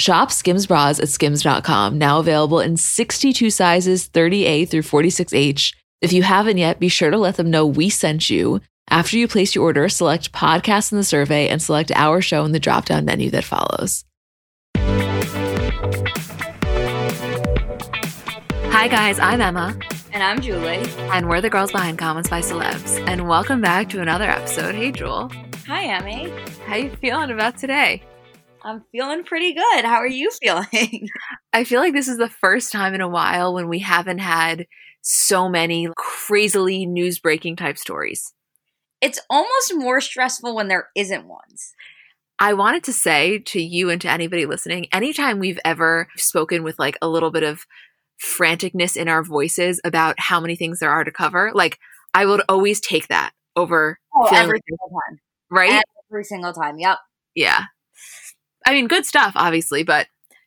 Shop Skims bras at skims.com, now available in 62 sizes, 30A through 46H. If you haven't yet, be sure to let them know we sent you. After you place your order, select podcast in the survey and select our show in the drop down menu that follows. Hi, guys, I'm Emma. And I'm Julie. And we're the girls behind Comments by Celebs. And welcome back to another episode. Hey, Jewel. Hi, Emmy. How you feeling about today? I'm feeling pretty good. How are you feeling? I feel like this is the first time in a while when we haven't had so many crazily news breaking type stories. It's almost more stressful when there isn't ones. I wanted to say to you and to anybody listening, anytime we've ever spoken with like a little bit of franticness in our voices about how many things there are to cover, like I would always take that over oh, every like, single time. Right? Every single time. Yep. Yeah. I mean, good stuff, obviously, but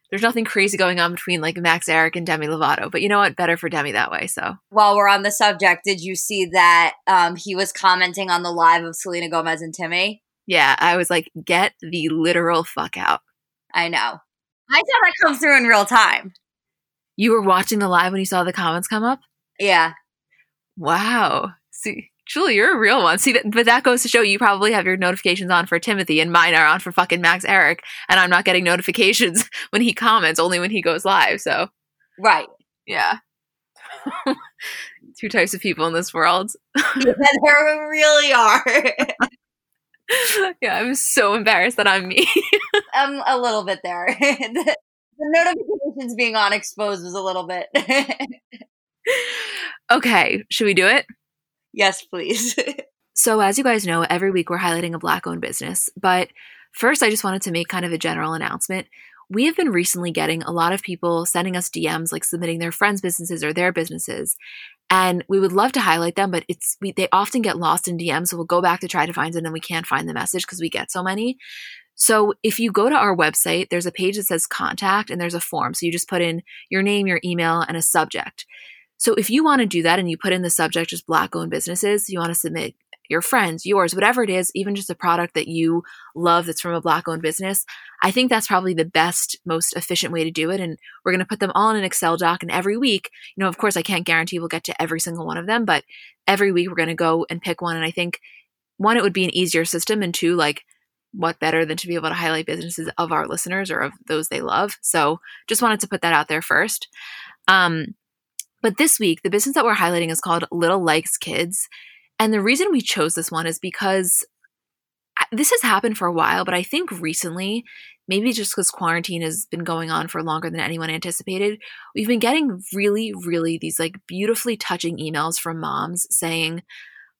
there's nothing crazy going on between like Max Ehrich and Demi Lovato. But you know what? Better for Demi that way. So while we're on the subject, did you see that um, he was commenting on the live of Selena Gomez and Timmy? Yeah, I was like, get the literal fuck out. I know. I saw that come through in real time. You were watching the live when you saw the comments come up? Yeah. Wow. See, Julie, you're a real one. See, but that goes to show you probably have your notifications on for Timothy, and mine are on for fucking Max Ehrich, and I'm not getting notifications when he comments, only when he goes live. So, right, yeah. Two types of people in this world. yeah, there really are. yeah, I'm so embarrassed that I'm me. I'm um, a little bit there. the, the notifications being on exposed was a little bit. okay, should we do it? Yes, please. so, as you guys know, every week we're highlighting a Black owned business. But first, I just wanted to make kind of a general announcement. We have been recently getting a lot of people sending us DMs, like submitting their friends' businesses or their businesses. And we would love to highlight them, but it's we, they often get lost in DMs. So we'll go back to try to find them and we can't find the message because we get so many. So if you go to our website, there's a page that says contact and there's a form. So you just put in your name, your email, and a subject. So if you want to do that and you put in the subject just black owned businesses, you want to submit your friends, yours, whatever it is, even just a product that you love that's from a black owned business, I think that's probably the best, most efficient way to do it. And we're going to put them all in an Excel doc. And every week, you know, of course, I can't guarantee we'll get to every single one of them, but every week we're going to go and pick one. And I think one, it would be an easier system. And two, like, what better than to be able to highlight businesses of our listeners or of those they love? So just wanted to put that out there first. Um, but this week, the business that we're highlighting is called Little Likes Kids. And the reason we chose this one is because this has happened for a while, but I think recently, maybe just because quarantine has been going on for longer than anyone anticipated, we've been getting really, really these like beautifully touching emails from moms saying,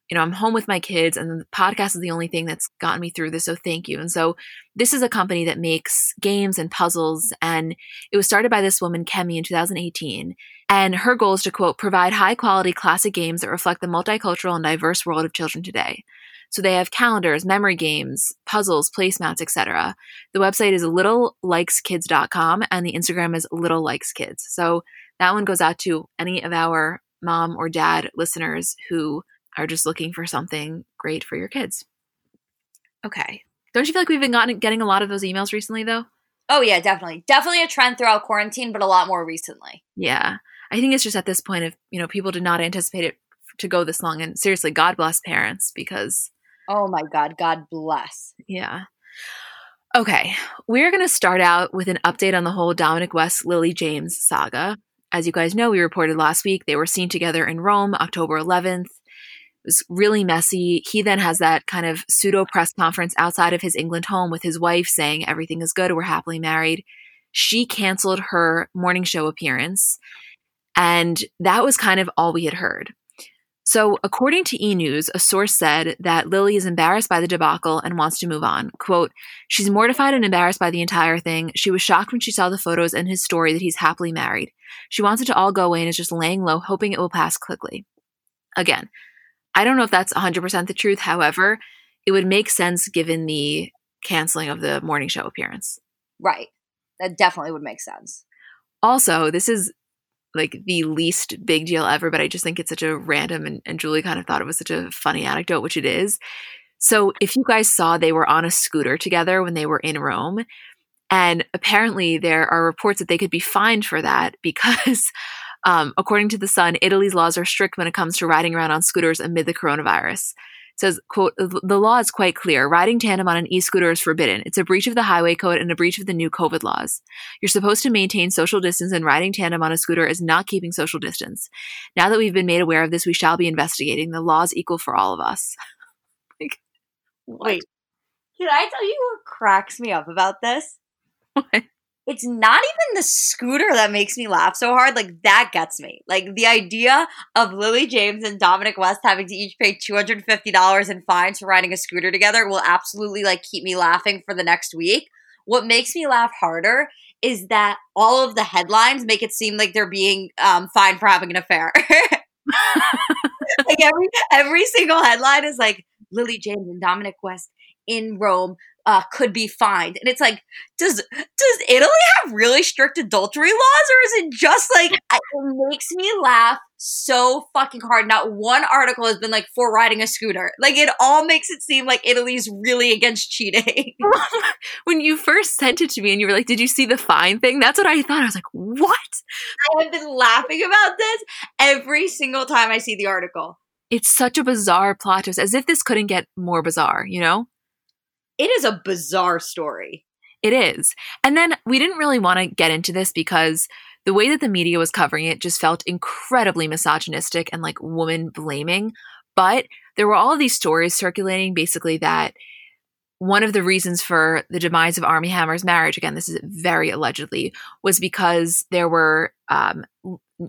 you know, I'm home with my kids and the podcast is the only thing that's gotten me through this. So thank you. And so this is a company that makes games and puzzles. And it was started by this woman, Kemi, in 2018. And her goal is to quote, provide high quality classic games that reflect the multicultural and diverse world of children today. So they have calendars, memory games, puzzles, placemats, etc. The website is littlelikeskids.com and the Instagram is littlelikeskids. So that one goes out to any of our mom or dad listeners who are just looking for something great for your kids. Okay. Don't you feel like we've been gotten, getting a lot of those emails recently, though? Oh, yeah, definitely. Definitely a trend throughout quarantine, but a lot more recently. Yeah. I think it's just at this point, if, you know, people did not anticipate it to go this long. And seriously, God bless parents because. Oh my God. God bless. Yeah. Okay. We're going to start out with an update on the whole Dominic West Lily James saga. As you guys know, we reported last week they were seen together in Rome, October 11th It was really messy. He then has that kind of pseudo press conference outside of his England home with his wife saying everything is good, we're happily married. She canceled her morning show appearance. And that was kind of all we had heard. So, according to E! News, a source said that Lily is embarrassed by the debacle and wants to move on. Quote, She's mortified and embarrassed by the entire thing. She was shocked when she saw the photos and his story that he's happily married. She wants it to all go away and is just laying low, hoping it will pass quickly. Again, I don't know if that's 100% the truth. However, it would make sense given the canceling of the morning show appearance. Right. That definitely would make sense. Also, this is like the least big deal ever, but I just think it's such a random and, and Julie kind of thought it was such a funny anecdote, which it is. So if you guys saw they were on a scooter together when they were in Rome, and apparently there are reports that they could be fined for that because um, according to The Sun, Italy's laws are strict when it comes to riding around on scooters amid the coronavirus. Says, quote, the law is quite clear. Riding tandem on an e-scooter is forbidden. It's a breach of the highway code and a breach of the new COVID laws. You're supposed to maintain social distance and riding tandem on a scooter is not keeping social distance. Now that we've been made aware of this, we shall be investigating. The law is equal for all of us. like, Wait, can I tell you what cracks me up about this? What? It's not even the scooter that makes me laugh so hard. Like that gets me. Like the idea of Lily James and Dominic West having to each pay two hundred fifty dollars in fines for riding a scooter together will absolutely like keep me laughing for the next week. What makes me laugh harder is that all of the headlines make it seem like they're being um, fined for having an affair. like every every single headline is like Lily James and Dominic West in Rome uh, could be fined. And it's like, does does Italy have really strict adultery laws, or is it just like it makes me laugh so fucking hard? Not one article has been like for riding a scooter. Like it all makes it seem like Italy's really against cheating. when you first sent it to me and you were like, "Did you see the fine thing?" That's what I thought. I was like, "What?" I have been laughing about this every single time I see the article. It's such a bizarre plot twist, as if this couldn't get more bizarre, you know? It is a bizarre story. It is. And then we didn't really want to get into this because the way that the media was covering it just felt incredibly misogynistic and like woman blaming. But there were all of these stories circulating basically that one of the reasons for the demise of Armie Hammer's marriage, again, this is very allegedly, was because there were um,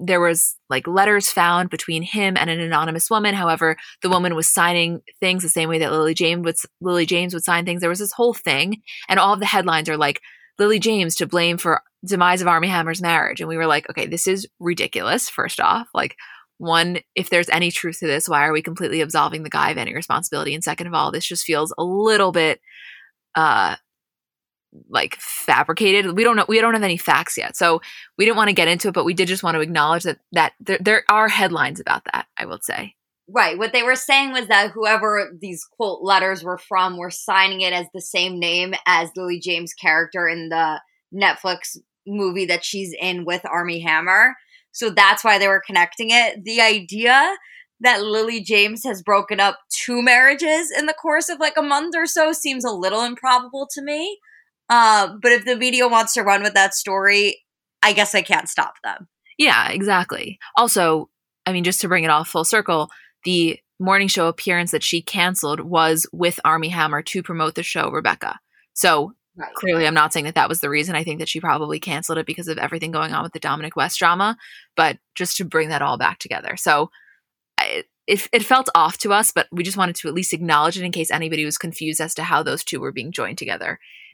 there was like letters found between him and an anonymous woman. However, the woman was signing things the same way that Lily James would Lily James would sign things. There was this whole thing, and all of the headlines are like Lily James to blame for demise of Armie Hammer's marriage. And we were like, okay, this is ridiculous. First off, like one, if there's any truth to this, why are we completely absolving the guy of any responsibility? And second of all, this just feels a little bit uh like fabricated. We don't know. We don't have any facts yet, so we didn't want to get into it. But we did just want to acknowledge that that there, there are headlines about that. I will say. Right. What they were saying was that whoever these quote letters were from were signing it as the same name as Lily James' character in the Netflix movie that she's in with Armie Hammer. So that's why they were connecting it. The idea that Lily James has broken up two marriages in the course of like a month or so seems a little improbable to me. Uh, but if the media wants to run with that story, I guess I can't stop them. Yeah, exactly. Also, I mean, just to bring it all full circle, the morning show appearance that she canceled was with Armie Hammer to promote the show Rebecca. So right. clearly, I'm not saying that that was the reason. I think that she probably canceled it because of everything going on with the Dominic West drama, but just to bring that all back together. So it, it, it felt off to us, but we just wanted to at least acknowledge it in case anybody was confused as to how those two were being joined together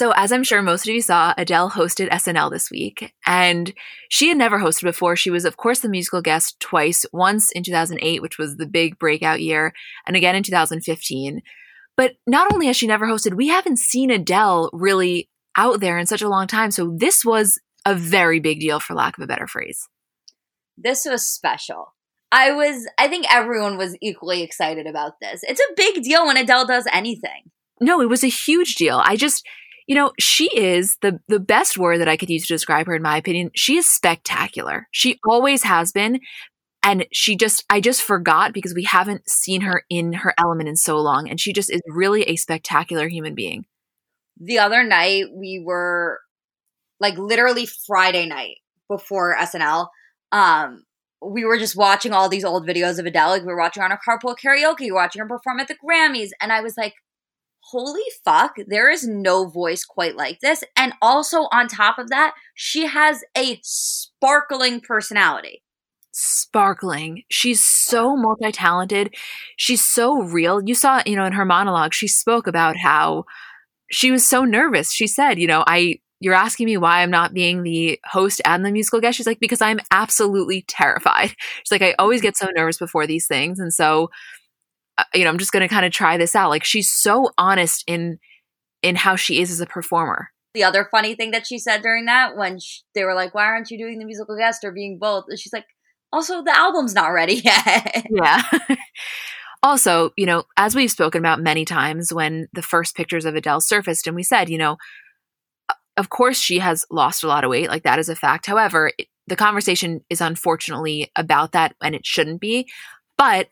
So, as I'm sure most of you saw, Adele hosted SNL this week, and she had never hosted before. She was, of course, the musical guest twice once in 2008, which was the big breakout year, and again in 2015. But not only has she never hosted, we haven't seen Adele really out there in such a long time. So, this was a very big deal, for lack of a better phrase. This was special. I was, I think everyone was equally excited about this. It's a big deal when Adele does anything. No, it was a huge deal. I just, you know, she is the the best word that I could use to describe her in my opinion. She is spectacular. She always has been. And she just I just forgot because we haven't seen her in her element in so long and she just is really a spectacular human being. The other night we were like literally Friday night before SNL. Um we were just watching all these old videos of Adele. Like we were watching on a carpool karaoke, watching her perform at the Grammys, and I was like, holy fuck, there is no voice quite like this. And also, on top of that, she has a sparkling personality. Sparkling. She's so multi talented. She's so real. You saw, you know, in her monologue, she spoke about how she was so nervous. She said, you know, I, you're asking me why I'm not being the host and the musical guest. She's like, because I'm absolutely terrified. She's like, I always get so nervous before these things. And so Uh, you know, I'm just going to kind of try this out. Like she's so honest in in how she is as a performer. The other funny thing that she said during that when she, they were like, "Why aren't you doing the musical guest or being both?" she's like, "Also, the album's not ready yet." yeah. also, you know, as we've spoken about many times when the first pictures of Adele surfaced and we said, you know, uh, of course she has lost a lot of weight, like that is a fact. However, it, the conversation is unfortunately about that and it shouldn't be. But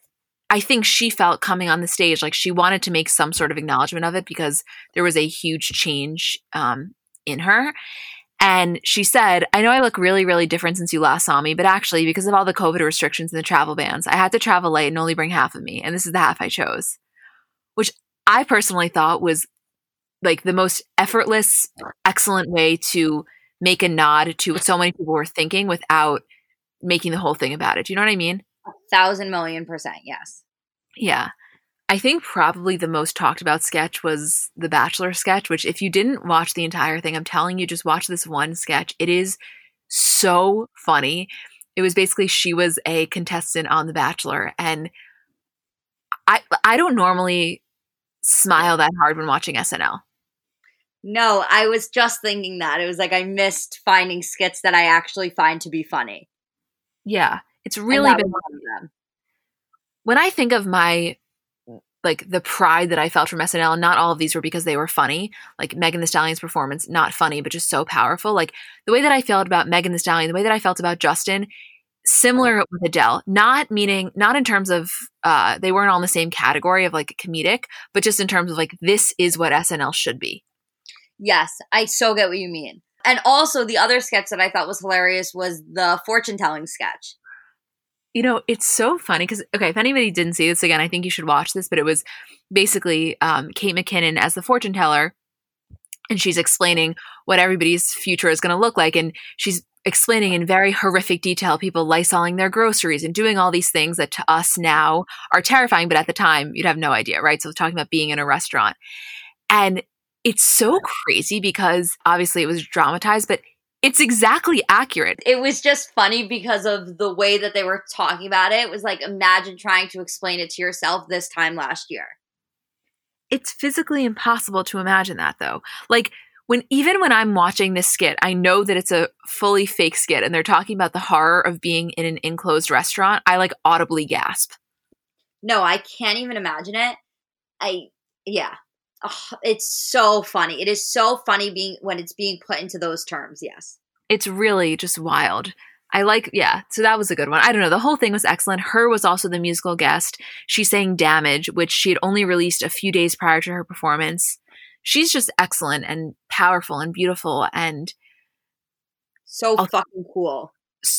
I think she felt coming on the stage like she wanted to make some sort of acknowledgement of it because there was a huge change um, in her. And she said, I know I look really, really different since you last saw me, but actually, because of all the COVID restrictions and the travel bans, I had to travel late and only bring half of me. And this is the half I chose, which I personally thought was like the most effortless, excellent way to make a nod to what so many people were thinking without making the whole thing about it. Do you know what I mean? Thousand million percent, yes. Yeah. I think probably the most talked about sketch was the Bachelor sketch, which if you didn't watch the entire thing, I'm telling you, just watch this one sketch. It is so funny. It was basically she was a contestant on The Bachelor, and I I don't normally smile that hard when watching SNL. No, I was just thinking that. It was like I missed finding skits that I actually find to be funny. Yeah. It's really been one of them. When I think of my like the pride that I felt from SNL, and not all of these were because they were funny. Like Megan Thee Stallion's performance, not funny, but just so powerful. Like the way that I felt about Megan Thee Stallion, the way that I felt about Justin, similar with Adele. Not meaning, not in terms of uh, they weren't all in the same category of like comedic, but just in terms of like this is what SNL should be. Yes, I so get what you mean. And also the other sketch that I thought was hilarious was the fortune telling sketch you know, it's so funny because okay, if anybody didn't see this again, I think you should watch this. But it was basically um, Kate McKinnon as the fortune teller, and she's explaining what everybody's future is going to look like, and she's explaining in very horrific detail people lysoling their groceries and doing all these things that to us now are terrifying, but at the time you'd have no idea, right? So talking about being in a restaurant. And it's so crazy because obviously it was dramatized, but it's exactly accurate. It was just funny because of the way that they were talking about it. It was like imagine trying to explain it to yourself this time last year. It's physically impossible to imagine that though. Like when even when I'm watching this skit, I know that it's a fully fake skit and they're talking about the horror of being in an enclosed restaurant. I like audibly gasp. No, I can't even imagine it. I yeah. Oh, it's so funny. It is so funny being when it's being put into those terms. Yes. It's really just wild. I like, yeah. So that was a good one. I don't know. The whole thing was excellent. H.E.R. was also the musical guest. She sang Damage, which she had only released a few days prior to her performance she's just excellent and powerful and beautiful and so fucking cool.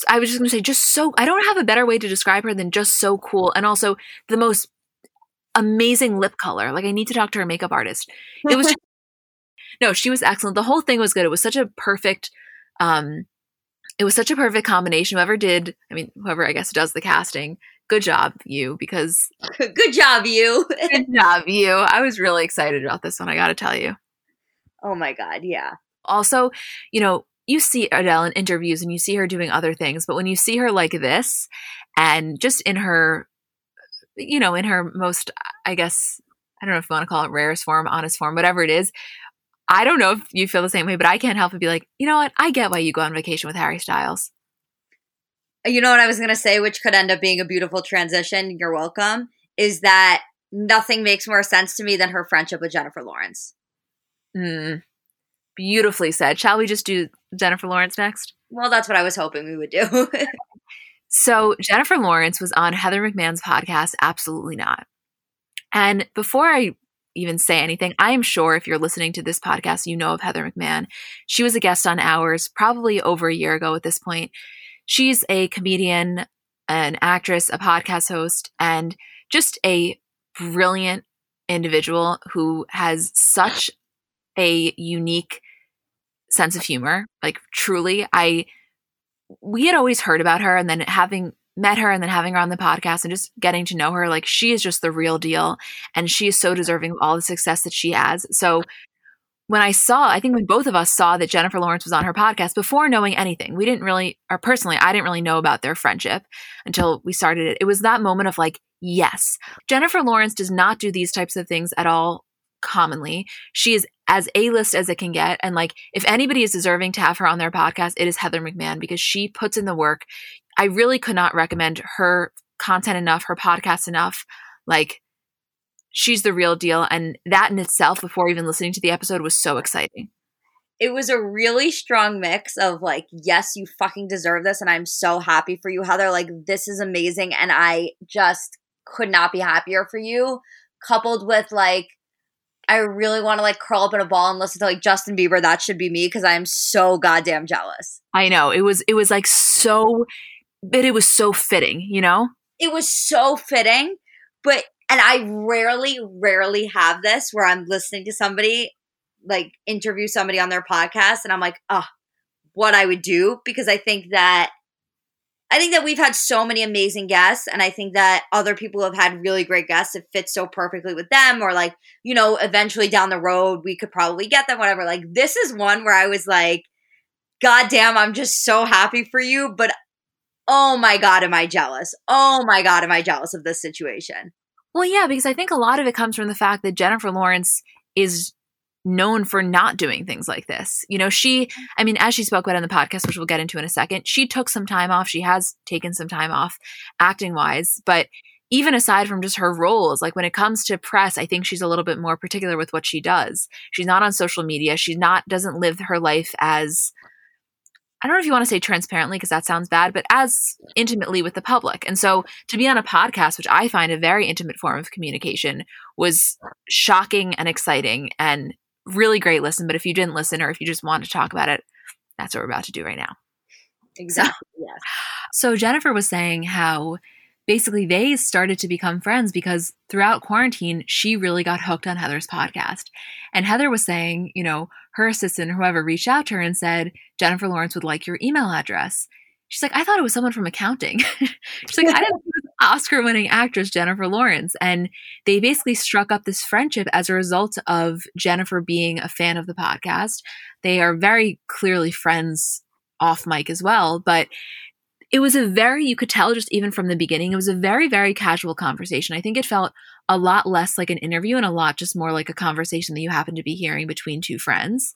I was just going to say, just so, I don't have a better way to describe her than just so cool. And also the most amazing lip color. Like, I need to talk to her makeup artist. It was, just, no, she was excellent. The whole thing was good. It was such a perfect, um, it was such a perfect combination. Whoever did, I mean, whoever I guess does the casting good job, you, because good job, you. good job, you. I was really excited about this one, I gotta tell you. Oh my God, yeah. Also, you know, you see Adele in interviews and you see her doing other things, but when you see her like this and just in her, you know, in her most, I guess, I don't know if you want to call it rarest form, honest form, whatever it is, I don't know if you feel the same way, but I can't help but be like, you know what? I get why you go on vacation with Harry Styles. You know what I was going to say, which could end up being a beautiful transition. You're welcome. Is that nothing makes more sense to me than her friendship with Jennifer Lawrence. Mm, beautifully said. Shall we just do Jennifer Lawrence next? Well, that's what I was hoping we would do. so, Jennifer Lawrence was on Heather McMahan's podcast, Absolutely Not. And before I even say anything, I am sure if you're listening to this podcast, you know of Heather McMahon. She was a guest on ours probably over a year ago at this point. She's a comedian, an actress, a podcast host, and just a brilliant individual who has such a unique sense of humor. Like, truly, I, we had always heard about her, and then having met her and then having her on the podcast and just getting to know her, like, she is just the real deal. And she is so deserving of all the success that she has. So, when I saw, I think when both of us saw that Jennifer Lawrence was on her podcast before knowing anything, we didn't really, or personally, I didn't really know about their friendship until we started it. It was that moment of like, yes, Jennifer Lawrence does not do these types of things at all commonly. She is as A list as it can get. And like, if anybody is deserving to have her on their podcast, it is Heather McMahan because she puts in the work. I really could not recommend her content enough, her podcast enough. Like, she's the real deal. And that in itself, before even listening to the episode, was so exciting. It was a really strong mix of like, yes, you fucking deserve this. And I'm so happy for you, Heather. Like, this is amazing. And I just could not be happier for you. Coupled with like, I really want to like curl up in a ball and listen to like Justin Bieber. That should be me because I am so goddamn jealous. I know. It was, it was like so, but it was so fitting, you know? It was so fitting. But and I rarely, rarely have this where I'm listening to somebody like interview somebody on their podcast and I'm like, oh, what I would do because I think that I think that we've had so many amazing guests, and I think that other people have had really great guests. It fits so perfectly with them, or like, you know, eventually down the road, we could probably get them, whatever. Like, this is one where I was like, God damn, I'm just so happy for you, but oh my God, am I jealous? Oh my God, am I jealous of this situation? Well, yeah, because I think a lot of it comes from the fact that Jennifer Lawrence is known for not doing things like this. You know, she, I mean, as she spoke about in the podcast, which we'll get into in a second, she took some time off. She has taken some time off acting wise, but even aside from just her roles, like when it comes to press, I think she's a little bit more particular with what she does. She's not on social media. She's not, doesn't live her life as I don't know if you want to say transparently because that sounds bad, but as intimately with the public. And so to be on a podcast, which I find a very intimate form of communication, was shocking and exciting and really great listen. But if you didn't listen or if you just want to talk about it, that's what we're about to do right now. Exactly. So, yes. So Jennifer was saying how basically they started to become friends because throughout quarantine, she really got hooked on Heather's podcast. And Heather was saying, you know, her assistant, whoever reached out to her and said, Jennifer Lawrence would like your email address. She's like, I thought it was someone from accounting. She's like, I didn't Oscar winning actress Jennifer Lawrence. And they basically struck up this friendship as a result of Jennifer being a fan of the podcast. They are very clearly friends off mic as well, but it was a very, you could tell just even from the beginning, it was a very, very casual conversation. I think it felt a lot less like an interview and a lot just more like a conversation that you happen to be hearing between two friends.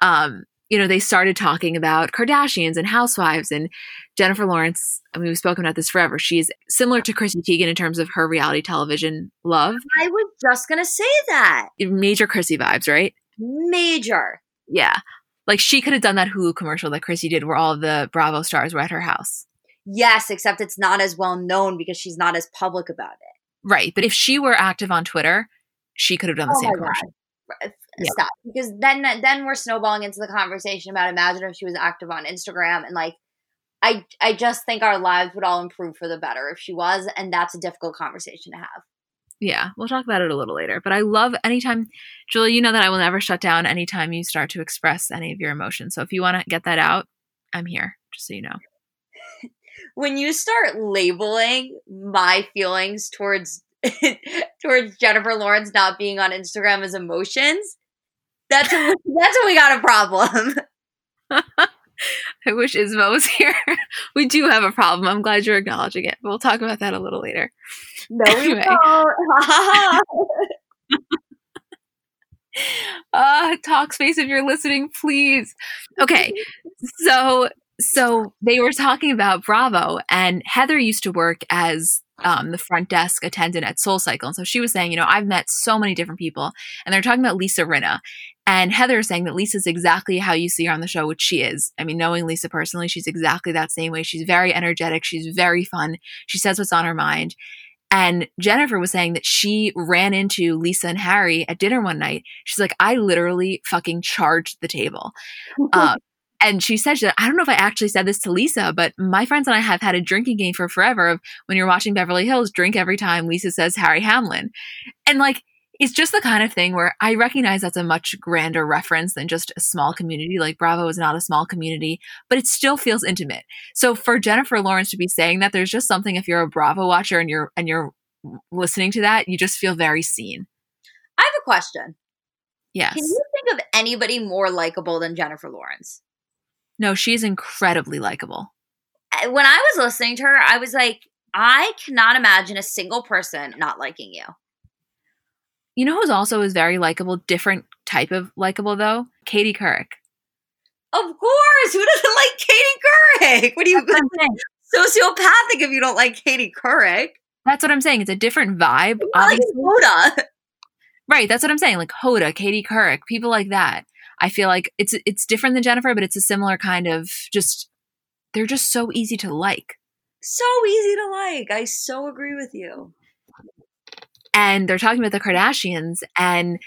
Um, you know, they started talking about Kardashians and housewives and Jennifer Lawrence. I mean, we've spoken about this forever. She's similar to Chrissy Teigen in terms of her reality television love. I was just going to say that. Major Chrissy vibes, right? Major. Yeah. Like she could have done that Hulu commercial that Chrissy did where all the Bravo stars were at her house. Yes, except it's not as well known because she's not as public about it. Right. But if she were active on Twitter, she could have done the oh same commercial. God. Stop. Because then then we're snowballing into the conversation about imagine if she was active on Instagram and like I I just think our lives would all improve for the better if she was, and that's a difficult conversation to have. Yeah, we'll talk about it a little later. But I love anytime, Julie, you know that I will never shut down anytime you start to express any of your emotions. So if you want to get that out, I'm here, just so you know. when you start labeling my feelings towards towards Jennifer Lawrence not being on Instagram as emotions, that's when, that's when we got a problem. I wish Ismo was here. we do have a problem. I'm glad you're acknowledging it. We'll talk about that a little later. No, anyway. we don't. uh, Talkspace, if you're listening, please. Okay, so so they were talking about Bravo, and Heather used to work as um, the front desk attendant at SoulCycle. And so she was saying, you know, I've met so many different people, and they're talking about Lisa Rinna. And Heather is saying that Lisa's exactly how you see her on the show, which she is. I mean, knowing Lisa personally, she's exactly that same way. She's very energetic. She's very fun. She says what's on her mind. And Jennifer was saying that she ran into Lisa and Harry at dinner one night. She's like, I literally fucking charged the table. um, and she said that I don't know if I actually said this to Lisa, but my friends and I have had a drinking game for forever of when you're watching Beverly Hills, drink every time Lisa says Harry Hamlin. And like it's just the kind of thing where I recognize that's a much grander reference than just a small community. Like Bravo is not a small community, but it still feels intimate. So for Jennifer Lawrence to be saying that, there's just something if you're a Bravo watcher and you're and you're listening to that, you just feel very seen. I have a question. Yes. Can you think of anybody more likable than Jennifer Lawrence? No, she's incredibly likable. When I was listening to her, I was like, I cannot imagine a single person not liking you. You know who's also is very likable, different type of likable though? Katie Couric. Of course. Who doesn't like Katie Couric? What are you sociopathic if you don't like Katie Couric? That's what I'm saying. It's a different vibe. Like Hoda. Right. That's what I'm saying. Like Hoda, Katie Couric, people like that. I feel like it's it's different than Jennifer, but it's a similar kind of just they're just so easy to like. So easy to like. I so agree with you. And they're talking about the Kardashians and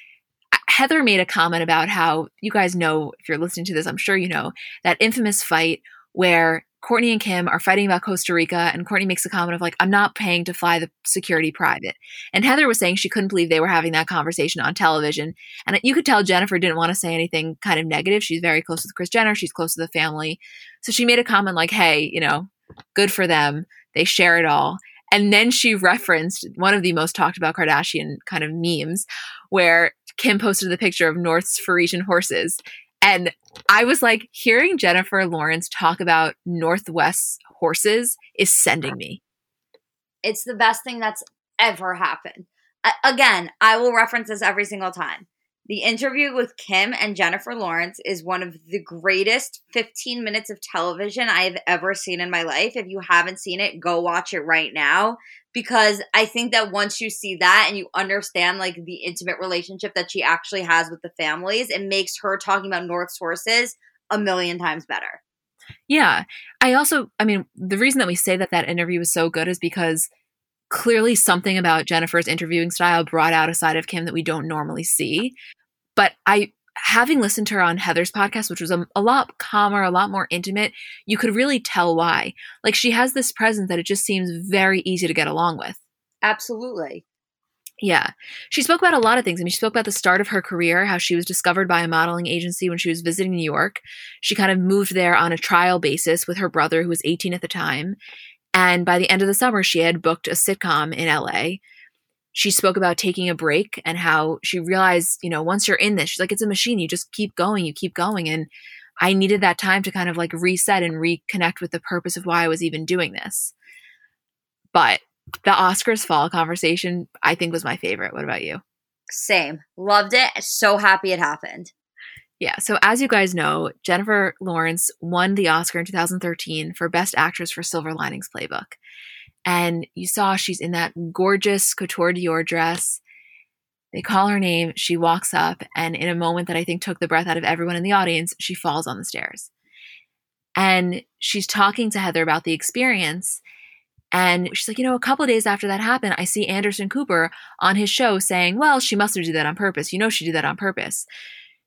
Heather made a comment about how you guys know if you're listening to this, I'm sure you know that infamous fight where Kourtney and Kim are fighting about Costa Rica, and Kourtney makes a comment of like, "I'm not paying to fly the security private." And Heather was saying she couldn't believe they were having that conversation on television, and you could tell Jennifer didn't want to say anything kind of negative. She's very close with Kris Jenner. She's close to the family, so she made a comment like, "Hey, you know, good for them. They share it all." And then she referenced one of the most talked about Kardashian kind of memes, where Kim posted the picture of North's Frisian horses and I was like, hearing Jennifer Lawrence talk about North West horses is sending me. It's the best thing that's ever happened. I, again, I will reference this every single time. The interview with Kim and Jennifer Lawrence is one of the greatest 15 minutes of television I have ever seen in my life. If you haven't seen it, go watch it right now because I think that once you see that and you understand like the intimate relationship that she actually has with the families, it makes her talking about North sources a million times better. Yeah. I also, I mean, the reason that we say that that interview was so good is because clearly something about Jennifer's interviewing style brought out a side of Kim that we don't normally see. But I having listened to her on Heather's podcast, which was a, a, lot calmer, a lot more intimate, you could really tell why. Like she has this presence that it just seems very easy to get along with. Absolutely. Yeah. She spoke about a lot of things. I mean, she spoke about the start of her career, how she was discovered by a modeling agency when she was visiting New York. She kind of moved there on a trial basis with her brother, who was 18 at the time. And by the end of the summer, she had booked a sitcom in LA. She spoke about taking a break and how she realized, you know, once you're in this, she's like, it's a machine. You just keep going, you keep going. And I needed that time to kind of like reset and reconnect with the purpose of why I was even doing this. But the Oscars fall conversation, I think, was my favorite. What about you? Same. Loved it. So happy it happened. Yeah. So, as you guys know, Jennifer Lawrence won the Oscar in 2013 for Best Actress for Silver Linings Playbook. And you saw she's in that gorgeous couture Dior dress. They call her name. She walks up, and in a moment that I think took the breath out of everyone in the audience, she falls on the stairs. And she's talking to Heather about the experience. And she's like, you know, a couple days after that happened, I see Anderson Cooper on his show saying, well, she must have did that on purpose. You know, she did that on purpose.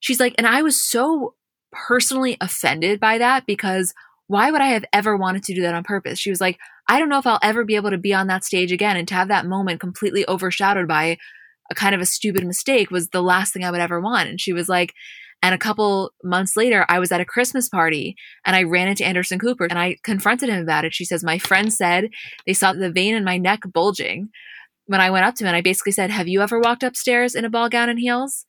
She's like, and I was so personally offended by that because why would I have ever wanted to do that on purpose? She was like, I don't know if I'll ever be able to be on that stage again. And to have that moment completely overshadowed by a kind of a stupid mistake was the last thing I would ever want. And she was like, and a couple months later, I was at a Christmas party and I ran into Anderson Cooper and I confronted him about it. She says, My friend said they saw the vein in my neck bulging. When I went up to him and I basically said, Have you ever walked upstairs in a ball gown and heels?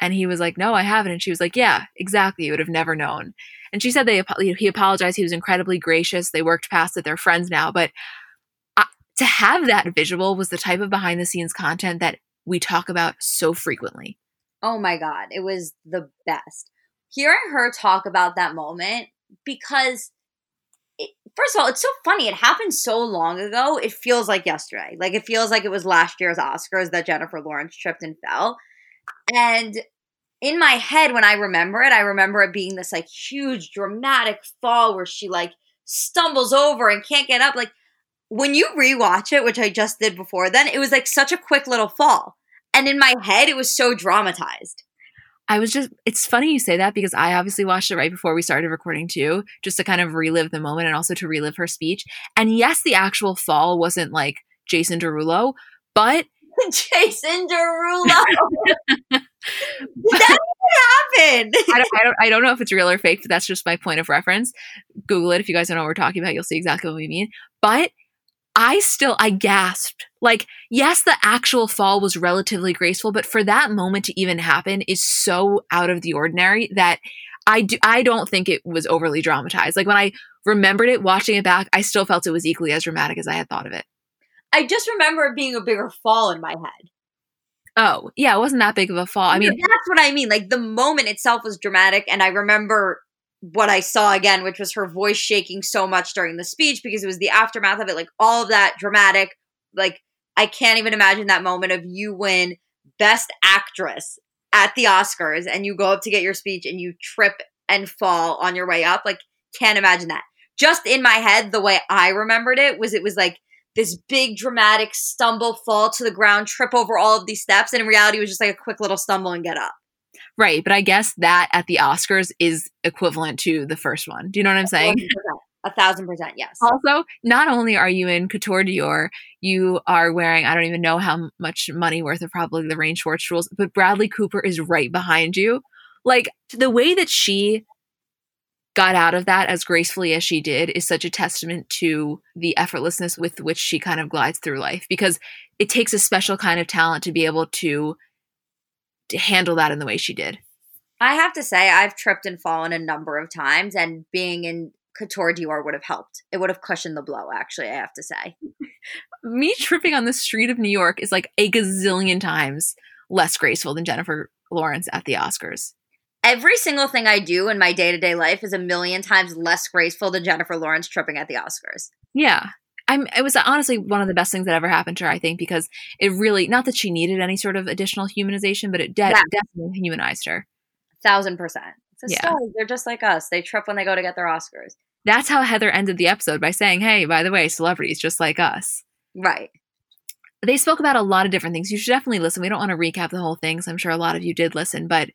And he was like, No, I haven't. And she was like, Yeah, exactly. You would have never known. And she said they he apologized. He was incredibly gracious. They worked past it. They're friends now. But uh, to have that visual was the type of behind the scenes content that we talk about so frequently. Oh my God, it was the best. Hearing her talk about that moment, because it, first of all, it's so funny. It happened so long ago. It feels like yesterday. Like it feels like it was last year's Oscars that Jennifer Lawrence tripped and fell. And in my head, when I remember it, I remember it being this like huge dramatic fall where she like stumbles over and can't get up. Like when you rewatch it, which I just did before then, it was like such a quick little fall. And in my head, it was so dramatized. I was just, it's funny you say that because I obviously watched it right before we started recording too, just to kind of relive the moment and also to relive her speech. And yes, the actual fall wasn't like Jason Derulo, but Jason Derulo. that happened. I don't, I, don't, I don't know if it's real or fake, but that's just my point of reference. Google it if you guys don't know what we're talking about. You'll see exactly what we mean. But I still, I gasped. Like, yes, the actual fall was relatively graceful, but for that moment to even happen is so out of the ordinary that I do, I don't think it was overly dramatized. Like when I remembered it, watching it back, I still felt it was equally as dramatic as I had thought of it. I just remember it being a bigger fall in my head. Oh, yeah, it wasn't that big of a fall. I mean, that's what I mean. Like the moment itself was dramatic, and I remember what I saw again, which was her voice shaking so much during the speech because it was the aftermath of it, like all of that dramatic. Like, I can't even imagine that moment of you win Best Actress at the Oscars and you go up to get your speech and you trip and fall on your way up. Like, can't imagine that. Just in my head, the way I remembered it was it was like this big dramatic stumble, fall to the ground, trip over all of these steps. And in reality, it was just like a quick little stumble and get up. Right. But I guess that at the Oscars is equivalent to the first one. Do you know what I'm saying? A thousand percent, yes. Also, not only are you in Couture Dior, you are wearing, I don't even know how much money worth of probably the Lorraine Schwartz rules, but Bradley Cooper is right behind you. Like the way that she got out of that as gracefully as she did is such a testament to the effortlessness with which she kind of glides through life because it takes a special kind of talent to be able to to handle that in the way she did. I have to say, I've tripped and fallen a number of times, and being in Couture Dior would have helped. It would have cushioned the blow, actually, I have to say. Me tripping on the street of New York is like a gazillion times less graceful than Jennifer Lawrence at the Oscars. Every single thing I do in my day to day life is a million times less graceful than Jennifer Lawrence tripping at the Oscars. Yeah. I'm it was honestly one of the best things that ever happened to her, I think, because it really not that she needed any sort of additional humanization, but it de- yeah. definitely humanized her. A Thousand percent. It's a yeah. story. They're just like us. They trip when they go to get their Oscars. That's how Heather ended the episode by saying, Hey, by the way, celebrities just like us. Right. They spoke about a lot of different things. You should definitely listen. We don't want to recap the whole thing, so I'm sure a lot of you did listen, but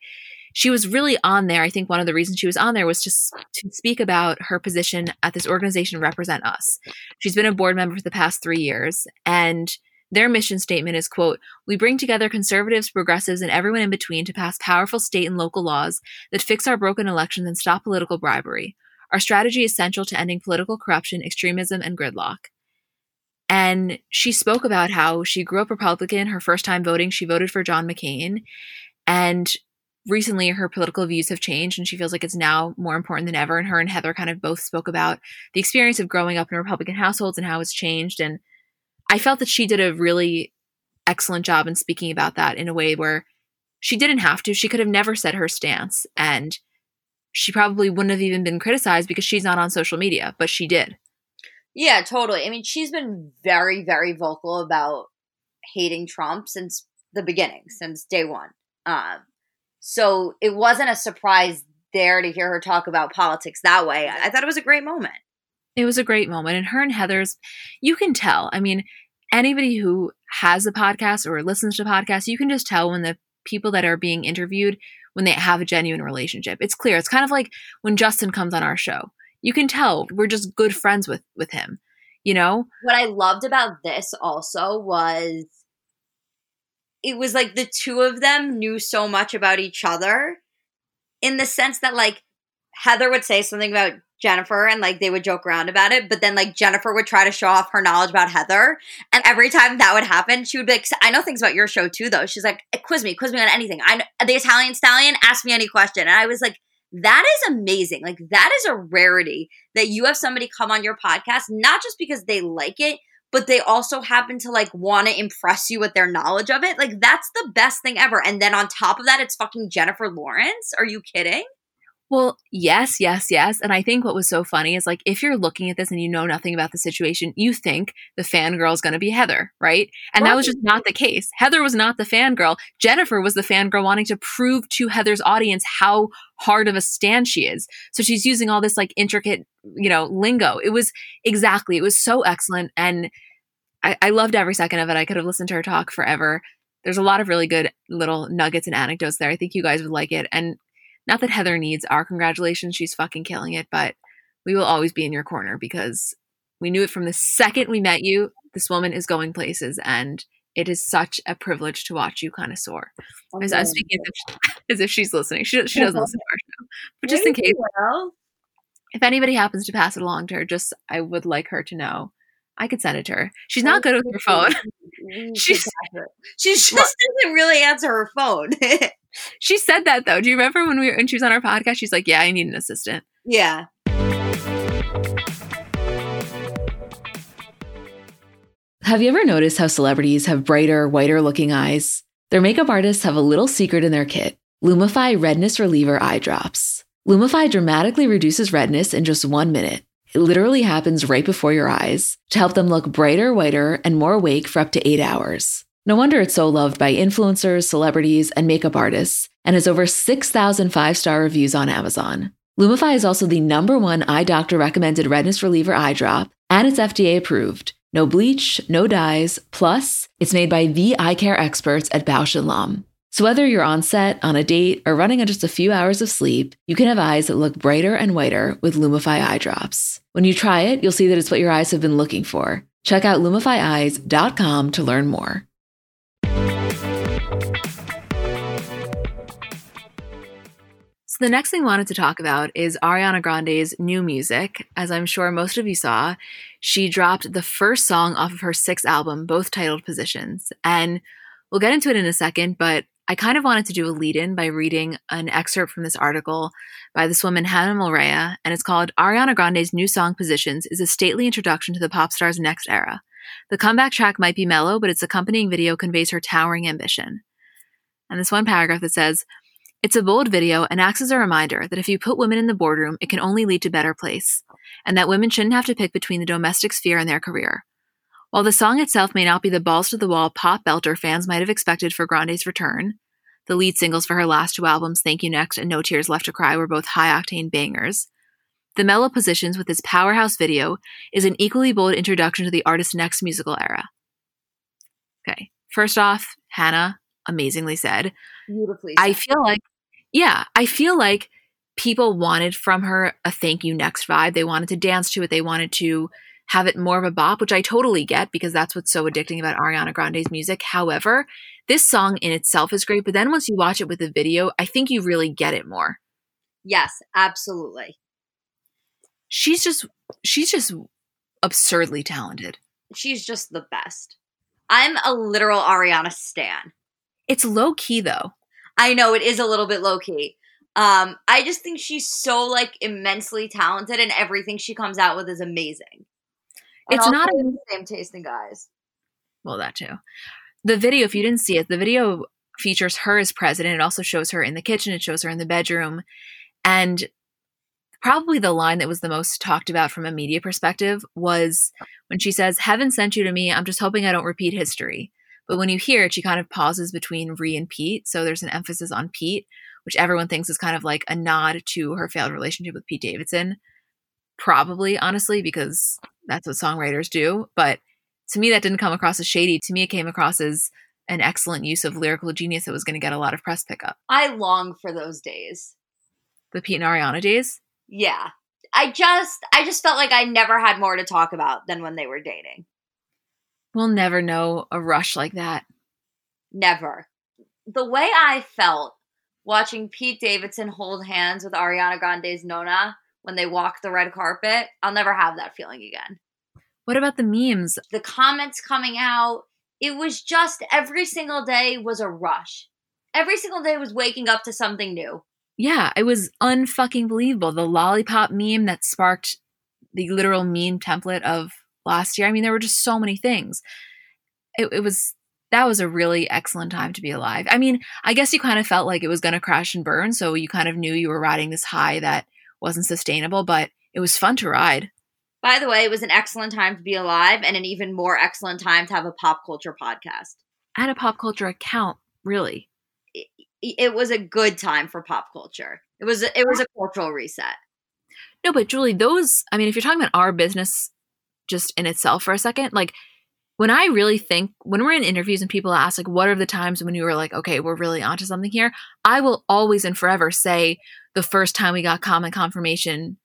she was really on there. I think one of the reasons she was on there was just to speak about her position at this organization, RepresentUs. She's been a board member for the past three years, and their mission statement is quote, "We bring together conservatives, progressives, and everyone in between to pass powerful state and local laws that fix our broken elections and stop political bribery. Our strategy is central to ending political corruption, extremism, and gridlock." And she spoke about how she grew up Republican. Her first time voting, she voted for John McCain. And recently her political views have changed and she feels like it's now more important than ever. And her and Heather kind of both spoke about the experience of growing up in Republican households and how it's changed. And I felt that she did a really excellent job in speaking about that in a way where she didn't have to. She could have never said her stance. And she probably wouldn't have even been criticized because she's not on social media, but she did. Yeah, totally. I mean, she's been very, very vocal about hating Trump since the beginning, since day one. Um, so it wasn't a surprise there to hear her talk about politics that way. I thought it was a great moment. It was a great moment. And her and Heather's, you can tell. I mean, anybody who has a podcast or listens to podcasts, you can just tell when the people that are being interviewed when they have a genuine relationship. It's clear. It's kind of like when Justin comes on our show. You can tell we're just good friends with with him. You know? What I loved about this also was it was like the two of them knew so much about each other in the sense that like Heather would say something about Jennifer and like they would joke around about it, but then like Jennifer would try to show off her knowledge about Heather. And every time that would happen, she would be like, I know things about your show too, though. She's like, eh, quiz me, quiz me on anything. I know the Italian stallion, ask me any question. And I was like, that is amazing. Like that is a rarity that you have somebody come on your podcast, not just because they like it, but they also happen to like want to impress you with their knowledge of it. Like that's the best thing ever. And then on top of that, it's fucking Jennifer Lawrence. Are you kidding? Well, yes, yes, yes. And I think what was so funny is like if you're looking at this and you know nothing about the situation, you think the fangirl is going to be Heather, right? And right. that was just not the case. Heather was not the fangirl. Jennifer was the fangirl wanting to prove to Heather's audience how hard of a stand she is. So she's using all this like intricate, you know, lingo. It was exactly, it was so excellent. And I, I loved every second of it. I could have listened to her talk forever. There's a lot of really good little nuggets and anecdotes there. I think you guys would like it. And not that Heather needs our congratulations, she's fucking killing it, but we will always be in your corner because we knew it from the second we met you. This woman is going places, and it is such a privilege to watch you kind of soar. Okay. As I'm speaking as if, as if, she's listening. She, she doesn't listen to our show, but just in case, if anybody happens to pass it along to her, just I would like her to know I could send it to her. She's not good with her phone. She's, she just doesn't really answer her phone. she said that though. Do you remember when we were, when she was on our podcast? She's like, "Yeah, I need an assistant." Yeah. Have you ever noticed how celebrities have brighter, whiter looking eyes? Their makeup artists have a little secret in their kit Lumify Redness Reliever Eye Drops. Lumify dramatically reduces redness in just one minute. It literally happens right before your eyes to help them look brighter, whiter, and more awake for up to eight hours. No wonder it's so loved by influencers, celebrities, and makeup artists, and has over 6,000 five star reviews on Amazon. Lumify is also the number one eye doctor recommended redness reliever eye drop, and it's FDA approved. No bleach, no dyes, plus, it's made by the eye care experts at Bausch & Lomb. So whether you're on set, on a date, or running on just a few hours of sleep, you can have eyes that look brighter and whiter with Lumify eye drops. When you try it, you'll see that it's what your eyes have been looking for. Check out lumifyeyes.com to learn more. The next thing I wanted to talk about is Ariana Grande's new music. As I'm sure most of you saw, she dropped the first song off of her sixth album, both titled Positions. And we'll get into it in a second, but I kind of wanted to do a lead in by reading an excerpt from this article by this woman, Hannah Mylrea, and it's called Ariana Grande's New Song Positions is a stately introduction to the pop star's next era. The comeback track might be mellow, but its accompanying video conveys her towering ambition. And this one paragraph that says, it's a bold video and acts as a reminder that if you put women in the boardroom, it can only lead to better place, and that women shouldn't have to pick between the domestic sphere and their career. While the song itself may not be the balls to the wall pop belter fans might have expected for Grande's return, the lead singles for her last two albums, Thank You Next and No Tears Left to Cry, were both high octane bangers. The mellow positions with its powerhouse video is an equally bold introduction to the artist's next musical era. Okay, first off, Hannah, amazingly said. Beautifully. Said. I feel like Yeah, I feel like people wanted from her a thank you next vibe. They wanted to dance to it. They wanted to have it more of a bop, which I totally get because that's what's so addicting about Ariana Grande's music. However, this song in itself is great, but then once you watch it with the video, I think you really get it more. Yes, absolutely. She's just she's just absurdly talented. She's just the best. I'm a literal Ariana stan. It's low key though. I know it is a little bit low key. Um, I just think she's so like immensely talented, and everything she comes out with is amazing. And It's not a- the same taste in guys. Well, that too. The video, if you didn't see it, the video features her as president. It also shows her in the kitchen, it shows her in the bedroom. And probably the line that was the most talked about from a media perspective was when she says, Heaven sent you to me. I'm just hoping I don't repeat history. But when you hear it, she kind of pauses between Ree and Pete. So there's an emphasis on Pete, which everyone thinks is kind of like a nod to her failed relationship with Pete Davidson. Probably, honestly, because that's what songwriters do. But to me, that didn't come across as shady. To me, it came across as an excellent use of lyrical genius that was going to get a lot of press pickup. I long for those days. The Pete and Ariana days. Yeah. I just I just felt like I never had more to talk about than when they were dating. We'll never know a rush like that. Never. The way I felt watching Pete Davidson hold hands with Ariana Grande's Nona when they walked the red carpet, I'll never have that feeling again. What about the memes? The comments coming out, it was just every single day was a rush. Every single day was waking up to something new. Yeah, it was unfucking believable. The lollipop meme that sparked the literal meme template of last year. I mean, there were just so many things. It, it was that was a really excellent time to be alive. I mean, I guess you kind of felt like it was going to crash and burn, so you kind of knew you were riding this high that wasn't sustainable, but it was fun to ride. By the way, it was an excellent time to be alive and an even more excellent time to have a pop culture podcast. At a pop culture account, really. It, it was a good time for pop culture. It was it was a cultural reset. No, but Julie, those, I mean, if you're talking about our business just in itself for a second, like when I really think, when we're in interviews and people ask, like, what are the times when you were like, okay, we're really onto something here? I will always and forever say the first time we got common confirmation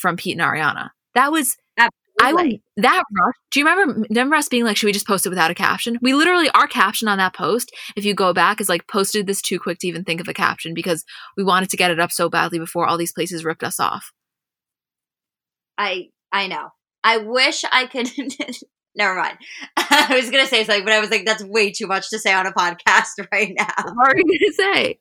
from Pete and Ariana. That was, I would, that rush. Do you remember, remember us being like, should we just post it without a caption? We literally, our caption on that post, if you go back, is like, posted this too quick to even think of a caption because we wanted to get it up so badly before all these places ripped us off. I I know. I wish I could. Never mind. I was gonna say something, but I was like, that's way too much to say on a podcast right now. What are you going to say?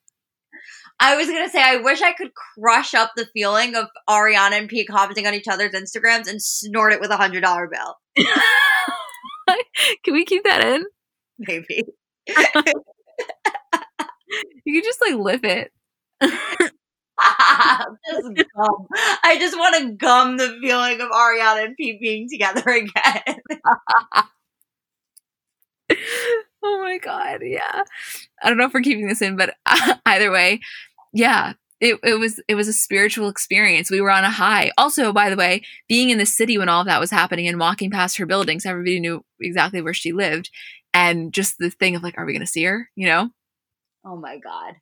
I was gonna say, I wish I could crush up the feeling of Ariana and Pete commenting on each other's Instagrams and snort it with a hundred dollar bill. Can we keep that in? Maybe. You can just like lip it. just gum. I just want to gum the feeling of Ariana and Pete being together again. oh my god, yeah. I don't know if we're keeping this in, but either way, yeah. It, it was it was a spiritual experience. We were on a high. Also, by the way, being in the city when all of that was happening and walking past her buildings, everybody knew exactly where she lived, and just the thing of like, are we going to see her? You know? Oh my god.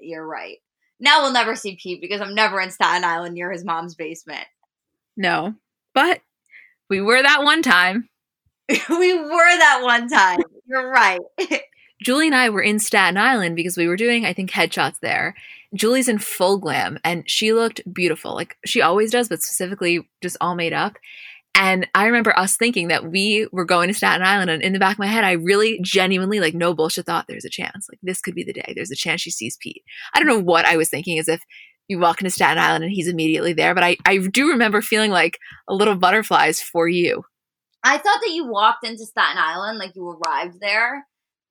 You're right. Now we'll never see Pete because I'm never in Staten Island near his mom's basement. No, but we were that one time. we were that one time. You're right. Julie and I were in Staten Island because we were doing, I think, headshots there. Julie's in full glam and she looked beautiful, like she always does, but specifically just all made up. And I remember us thinking that we were going to Staten Island. And in the back of my head, I really genuinely, like, no bullshit, thought there's a chance. Like, this could be the day. There's a chance she sees Pete. I don't know what I was thinking, as if you walk into Staten Island and he's immediately there. But I, I do remember feeling like a little butterflies for you. I thought that you walked into Staten Island, like you arrived there,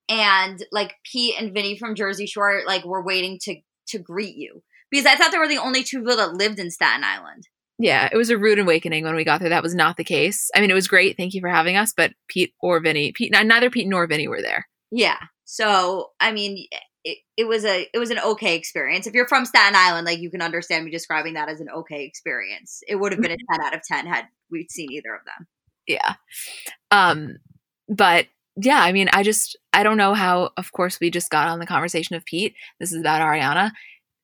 and like Pete and Vinny from Jersey Shore, like were waiting to to greet you because I thought they were the only two people that lived in Staten Island. Yeah, it was a rude awakening when we got there. That was not the case. I mean, it was great. Thank you for having us. But Pete or Vinny, Pete, neither Pete nor Vinny were there. Yeah. So I mean, it, it was a it was an okay experience. If you're from Staten Island, like you can understand me describing that as an okay experience. It would have been a ten out of ten had we seen either of them. Yeah. Um, but yeah, I mean, I just I don't know how. Of course, we just got on the conversation of Pete. This is about Ariana.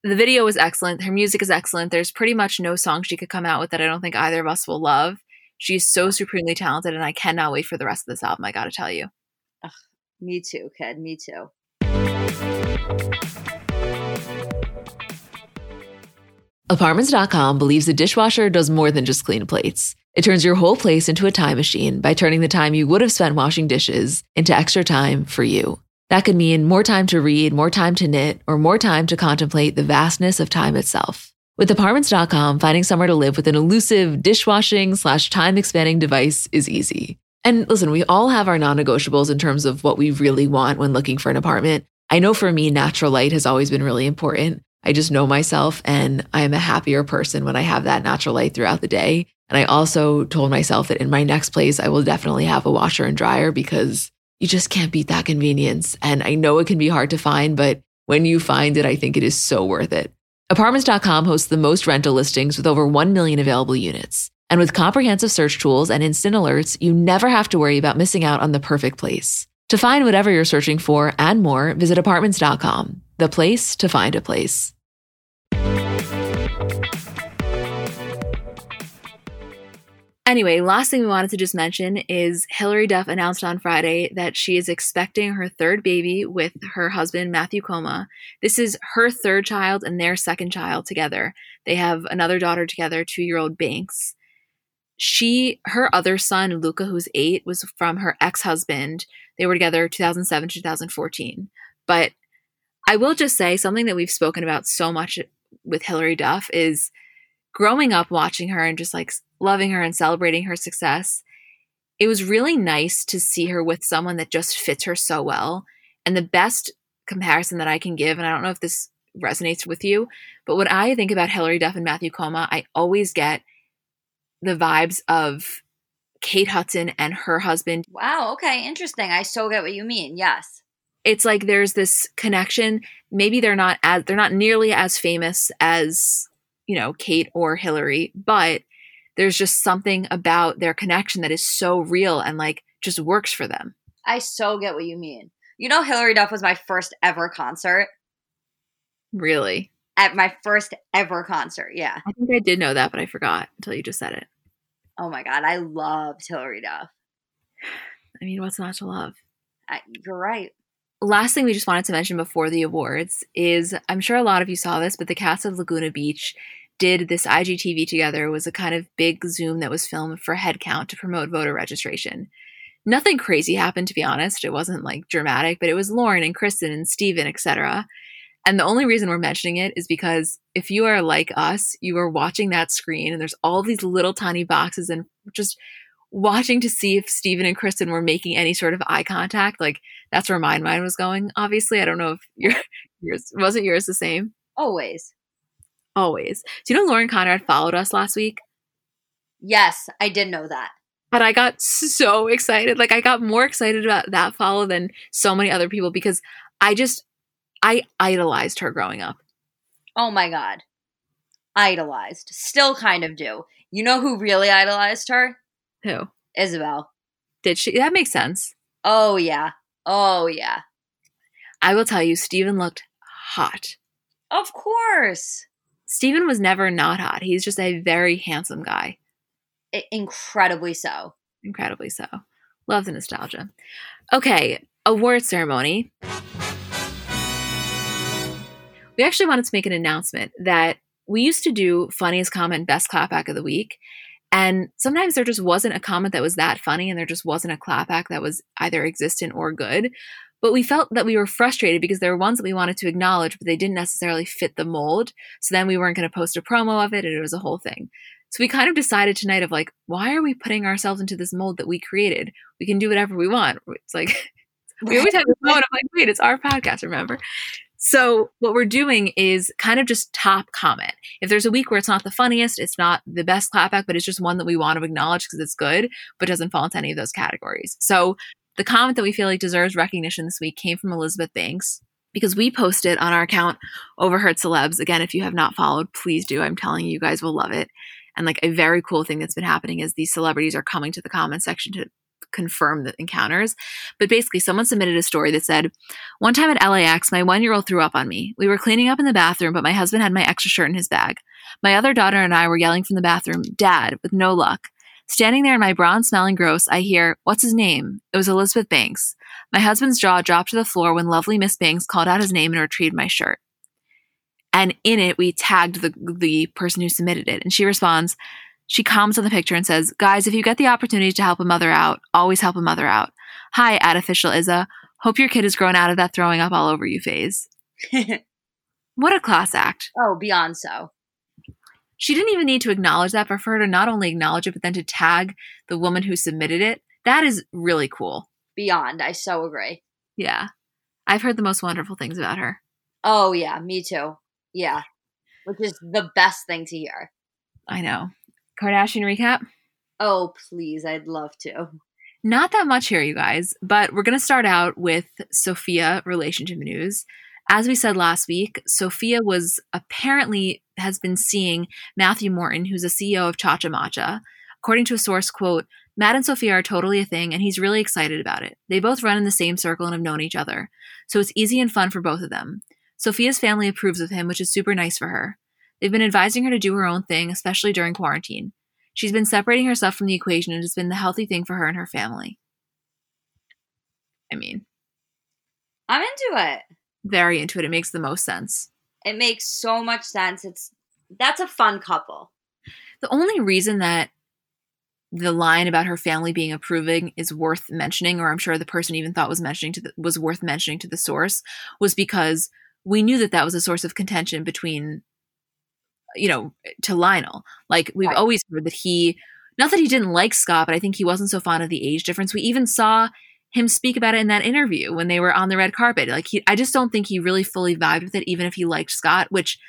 The video is excellent. Her music is excellent. There's pretty much no song she could come out with that I don't think either of us will love. She's so supremely talented, and I cannot wait for the rest of this album. I got to tell you. Ugh, me too, kid. Me too. Apartments.com believes a dishwasher does more than just clean plates. It turns your whole place into a time machine by turning the time you would have spent washing dishes into extra time for you. That could mean more time to read, more time to knit, or more time to contemplate the vastness of time itself. With Apartments.com, finding somewhere to live with an elusive dishwashing slash time expanding device is easy. And listen, we all have our non negotiables in terms of what we really want when looking for an apartment. I know for me, natural light has always been really important. I just know myself and I am a happier person when I have that natural light throughout the day. And I also told myself that in my next place, I will definitely have a washer and dryer because you just can't beat that convenience. And I know it can be hard to find, but when you find it, I think it is so worth it. Apartments.com hosts the most rental listings with over 1 million available units. And with comprehensive search tools and instant alerts, you never have to worry about missing out on the perfect place. To find whatever you're searching for and more, visit apartments.com, the place to find a place. Anyway, last thing we wanted to just mention is Hilary Duff announced on Friday that she is expecting her third baby with her husband, Matthew Koma. This is her third child and their second child together. They have another daughter together, two year old Banks. She, her other son, Luca, who's eight, was from her ex husband, they were together 2007 2014. But I will just say something that we've spoken about so much with Hilary Duff is growing up watching her and just like loving her and celebrating her success. It was really nice to see her with someone that just fits her so well. And the best comparison that I can give, and I don't know if this resonates with you, but when I think about Hilary Duff and Matthew Koma, I always get the vibes of Kate Hudson and her husband. Wow. Okay. Interesting. I so get what you mean. Yes. It's like there's this connection. Maybe they're not as they're not nearly as famous as you know Kate or Hilary, but there's just something about their connection that is so real and like just works for them. I so get what you mean. You know, Hilary Duff was my first ever concert. Really? At my first ever concert. Yeah. I think I did know that, but I forgot until you just said it. Oh my god, I loved Hilary Duff. I mean, what's not to love? I, you're right. Last thing we just wanted to mention before the awards is I'm sure a lot of you saw this, but the cast of Laguna Beach did this IGTV together. It was a kind of big Zoom that was filmed for headcount to promote voter registration. Nothing crazy happened, to be honest. It wasn't like dramatic, but it was Lauren and Kristin and Stephen, etc. And the only reason we're mentioning it is because if you are like us, you are watching that screen and there's all these little tiny boxes and just watching to see if Stephen and Kristin were making any sort of eye contact. Like that's where my mind was going. Obviously, I don't know if your yours wasn't yours the same. Always. Always. Do you know Lauren Conrad followed us last week? Yes, I did know that. But I got so excited. Like I got more excited about that follow than so many other people because I just I idolized her growing up. Oh my god. Idolized. Still kind of do. You know who really idolized her? Who? Isabel. Did she? That makes sense. Oh yeah. Oh yeah. I will tell you, Stephen looked hot. Of course. Stephen was never not hot. He's just a very handsome guy. I- incredibly so. Incredibly so. Love the nostalgia. Okay, award ceremony we actually wanted to make an announcement that we used to do funniest comment, best clapback of the week. And sometimes there just wasn't a comment that was that funny, and there just wasn't a clapback that was either existent or good. But we felt that we were frustrated because there were ones that we wanted to acknowledge, but they didn't necessarily fit the mold. So then we weren't going to post a promo of it, and it was a whole thing. So we kind of decided tonight of like, why are we putting ourselves into this mold that we created? We can do whatever we want. It's like we always have this moment of like, wait, it's our podcast, remember? So what we're doing is kind of just top comment. If there's a week where it's not the funniest, it's not the best clapback, but it's just one that we want to acknowledge because it's good, but doesn't fall into any of those categories. So the comment that we feel like deserves recognition this week came from Elizabeth Banks because we posted on our account Overheard Celebs. Again, if you have not followed, please do. I'm telling you, you guys will love it. And like a very cool thing that's been happening is these celebrities are coming to the comment section to confirm the encounters. But basically, someone submitted a story that said, One time at LAX, my one year old threw up on me. We were cleaning up in the bathroom, but my husband had my extra shirt in his bag. My other daughter and I were yelling from the bathroom, Dad, with no luck. Standing there in my brown smelling gross, I hear, What's his name? It was Elizabeth Banks. My husband's jaw dropped to the floor when lovely Miss Banks called out his name and retrieved my shirt. And in it, we tagged the, the person who submitted it. And she responds, she comments on the picture and says, Guys, if you get the opportunity to help a mother out, always help a mother out. Hi, at official Izza. Hope your kid has grown out of that throwing up all over you phase. what a class act. oh, beyond so. She didn't even need to acknowledge that, but for her to not only acknowledge it, but then to tag the woman who submitted it, that is really cool. Beyond. I so agree. Yeah. I've heard the most wonderful things about her. Oh, yeah, me too. Yeah. Which is the best thing to hear. I know. Kardashian recap? Oh, please. I'd love to. Not that much here, you guys, but we're going to start out with Sofia relationship news. As we said last week, Sofia was apparently has been seeing Matthew Morton, who's a CEO of Cha Cha Matcha. According to a source, quote, Matt and Sofia are totally a thing, and he's really excited about it. They both run in the same circle and have known each other, so it's easy and fun for both of them. Sofia's family approves of him, which is super nice for her. They've been advising her to do her own thing, especially during quarantine. She's been separating herself from the equation and it's been the healthy thing for her and her family. I mean, I'm into it. very into it. It makes the most sense. It makes so much sense. It's that's a fun couple. The only reason that the line about her family being approving is worth mentioning, or I'm sure the person even thought was mentioning to the, was worth mentioning to the source, was because we knew that that was a source of contention between, you know, to Lionel. Like we've Right. always heard that he, not that he didn't like Scott, but I think he wasn't so fond of the age difference. We even saw him speak about it in that interview when they were on the red carpet. Like he, I just don't think he really fully vibed with it, even if he liked Scott. Which,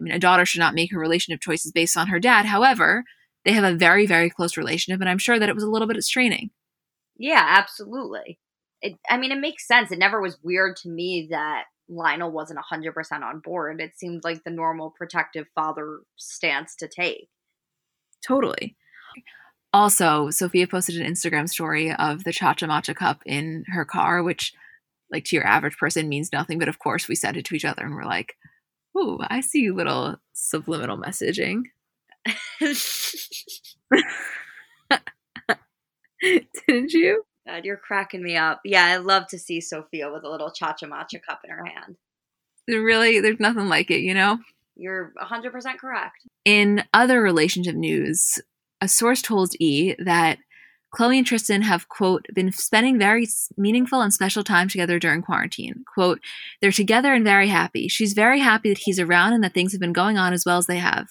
I mean, a daughter should not make her relationship choices based on her dad. However, they have a very, very close relationship, and I'm sure that it was a little bit of straining. Yeah, absolutely. It, I mean, it makes sense. It never was weird to me that Lionel wasn't 100% on board. It seemed like the normal protective father stance to take. Totally. Also, Sofia posted an Instagram story of the Cha Cha Matcha cup in her car, which, like, to your average person means nothing. But of course, we sent it to each other and we're like, ooh, I see little subliminal messaging. Didn't you? God, you're cracking me up. Yeah, I love to see Sofia with a little cha cha matcha cup in her hand. There Really, there's nothing like it, you know? You're 100% correct. In other relationship news, a source told E that Khloé and Tristan have, quote, been spending very meaningful and special time together during quarantine. Quote, they're together and very happy. She's very happy that he's around and that things have been going on as well as they have.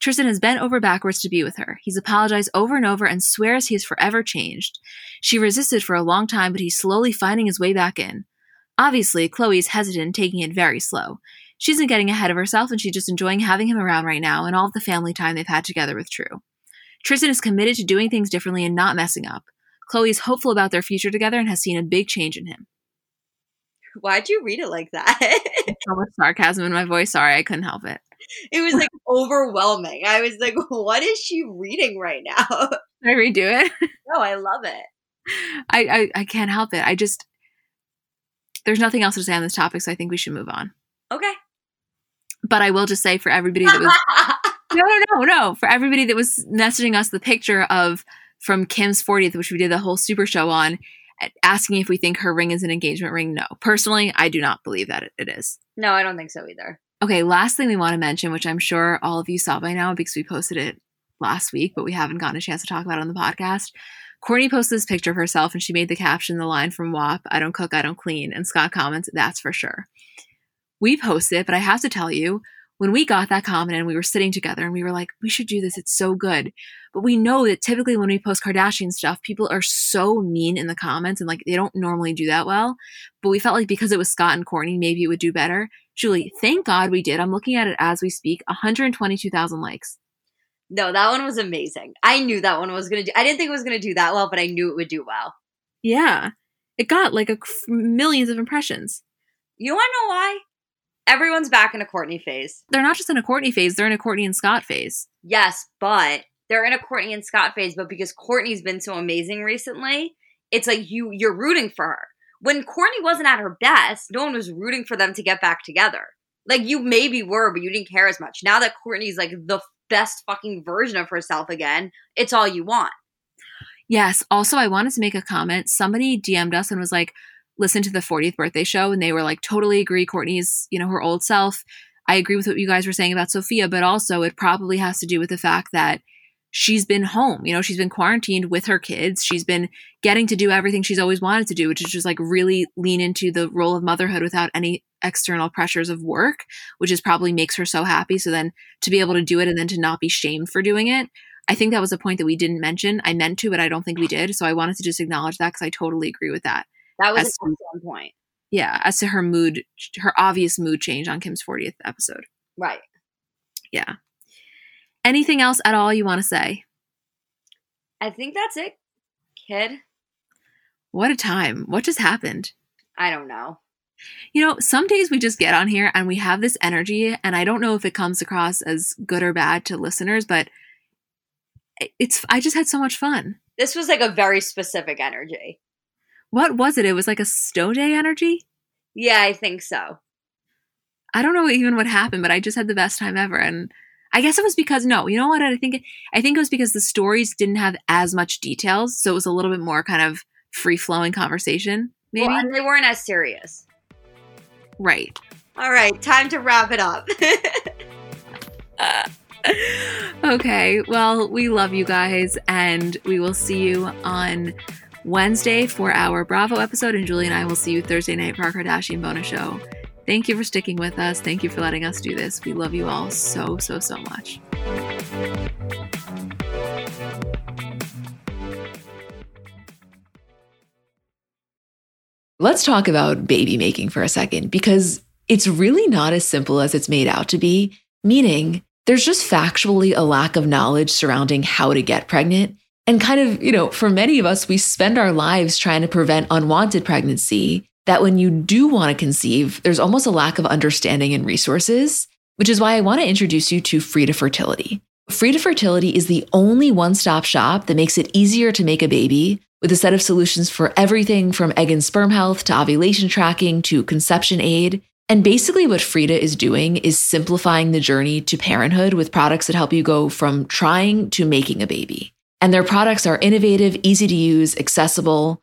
Tristan has bent over backwards to be with her. He's apologized over and over and swears he is forever changed. She resisted for a long time, but he's slowly finding his way back in. Obviously, Khloé's hesitant, taking it very slow. She isn't getting ahead of herself, and she's just enjoying having him around right now and all of the family time they've had together with True. Tristan is committed to doing things differently and not messing up. Khloé is hopeful about their future together and has seen a big change in him. Why'd you read it like that? So much sarcasm in my voice. Sorry, I couldn't help it. it was like overwhelming. I was like, what is she reading right now? Did I redo it? no, I love it. I, I I can't help it. I just there's nothing else to say on this topic, so I think we should move on. Okay. But I will just say for everybody that was no no no no for everybody that was messaging us the picture of from Kim's 40th, which we did the whole super show on, asking if we think her ring is an engagement ring. No, personally, I do not believe that it is. no, I don't think so either. Okay, last thing we want to mention, which I'm sure all of you saw by now because we posted it last week, but we haven't gotten a chance to talk about it on the podcast. Kourtney posted this picture of herself and she made the caption, the line from WAP, I don't cook, I don't clean. And Scott comments, that's for sure. We posted it, but I have to tell you, when we got that comment and we were sitting together and we were like, we should do this, it's so good. But we know that typically when we post Kardashian stuff, people are so mean in the comments and like they don't normally do that well. But we felt like because it was Scott and Kourtney, maybe it would do better. Julie, thank God we did. I'm looking at it as we speak 122,000 likes. No, that one was amazing. I knew that one was going to do. I didn't think it was going to do that well, but I knew it would do well. Yeah. It got like a, millions of impressions. You want to know why? Everyone's back in a Kourtney phase. They're not just in a Kourtney phase, they're in a Kourtney and Scott phase. Yes, but they're in a Kourtney and Scott phase. But because Kourtney's been so amazing recently, it's like you you're rooting for her. When Kourtney wasn't at her best, no one was rooting for them to get back together. Like you maybe were, but you didn't care as much. Now that Kourtney's like the best fucking version of herself again, it's all you want. Yes. Also, I wanted to make a comment. Somebody DM'd us and was like, listen to the 40th birthday show, and they were like, totally agree. Kourtney's, you know, her old self. I agree with what you guys were saying about Sophia, but also it probably has to do with the fact that she's been home. You know, she's been quarantined with her kids. She's been getting to do everything she's always wanted to do, which is just like really lean into the role of motherhood without any external pressures of work, which is probably makes her so happy. So then to be able to do it and then to not be shamed for doing it, I think that was a point that we didn't mention. I meant to, but I don't think we did. So I wanted to just acknowledge that because I totally agree with that. That was an excellent point. Yeah, as to her mood, her obvious mood change on Kim's 40th episode. Right. Yeah. Anything else at all you want to say? I think that's it, kid. What a time. What just happened? I don't know. You know, some days we just get on here and we have this energy, and I don't know if it comes across as good or bad to listeners, but it's I just had so much fun. This was like a very specific energy. What was it? It was like a stow day energy? Yeah, I think so. I don't know even what happened, but I just had the best time ever. And I guess it was because no, you know what? I think I think it was because the stories didn't have as much details, so it was a little bit more kind of free flowing conversation. Maybe well, and they weren't as serious. Right. All right, time to wrap it up. uh, okay, well, we love you guys, and we will see you on Wednesday for our Bravo episode, and Julie and I will see you Thursday night for our Kardashian bonus show. Thank you for sticking with us. Thank you for letting us do this. We love you all so, so, so much. Let's talk about baby making for a second because it's really not as simple as it's made out to be, meaning there's just factually a lack of knowledge surrounding how to get pregnant. And kind of, you know, for many of us, we spend our lives trying to prevent unwanted pregnancy. That when you do want to conceive, there's almost a lack of understanding and resources, which is why I want to introduce you to Frida Fertility. Frida Fertility is the only one stop shop that makes it easier to make a baby with a set of solutions for everything from egg and sperm health to ovulation tracking to conception aid. And basically, what Frida is doing is simplifying the journey to parenthood with products that help you go from trying to making a baby. And their products are innovative, easy to use, accessible,